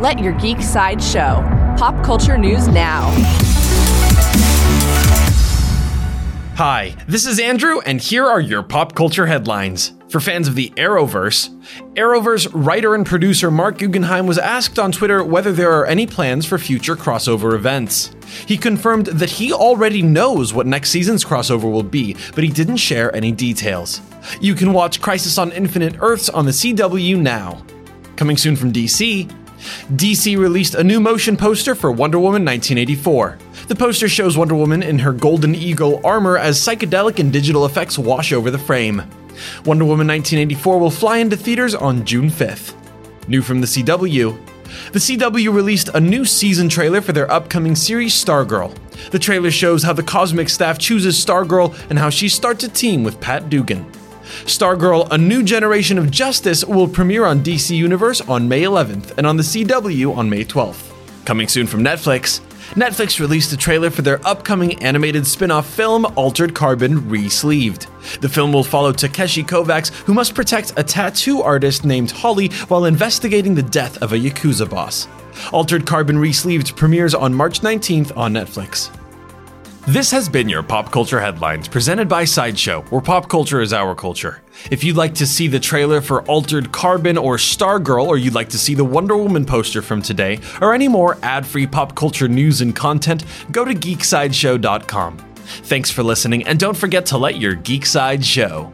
Let your geek side show. Pop culture news now. Hi, this is Andrew, and here are your pop culture headlines. For fans of the Arrowverse, Arrowverse writer and producer Marc Guggenheim was asked on Twitter whether there are any plans for future crossover events. He confirmed that he already knows what next season's crossover will be, but he didn't share any details. You can watch Crisis on Infinite Earths on the CW now. Coming soon from DC, DC released a new motion poster for Wonder Woman 1984. The poster shows Wonder Woman in her Golden Eagle armor as psychedelic and digital effects wash over the frame. Wonder Woman 1984 will fly into theaters on June 5th. New from the CW. The CW released a new season trailer for their upcoming series Stargirl. The trailer shows how the Cosmic staff chooses Stargirl and how she starts a team with Pat Dugan. Stargirl A New Generation of Justice will premiere on DC Universe on May 11th and on the CW on May 12th. Coming soon from Netflix, Netflix released a trailer for their upcoming animated spin off film, Altered Carbon Re-Sleeved. The film will follow Takeshi Kovacs, who must protect a tattoo artist named Holly while investigating the death of a Yakuza boss. Altered Carbon Re-Sleeved premieres on March 19th on Netflix. This has been your Pop Culture Headlines, presented by Sideshow, where pop culture is our culture. If you'd like to see the trailer for Altered Carbon or Stargirl, or you'd like to see the Wonder Woman poster from today, or any more ad free pop culture news and content, go to geeksideshow.com. Thanks for listening, and don't forget to let your geek side show.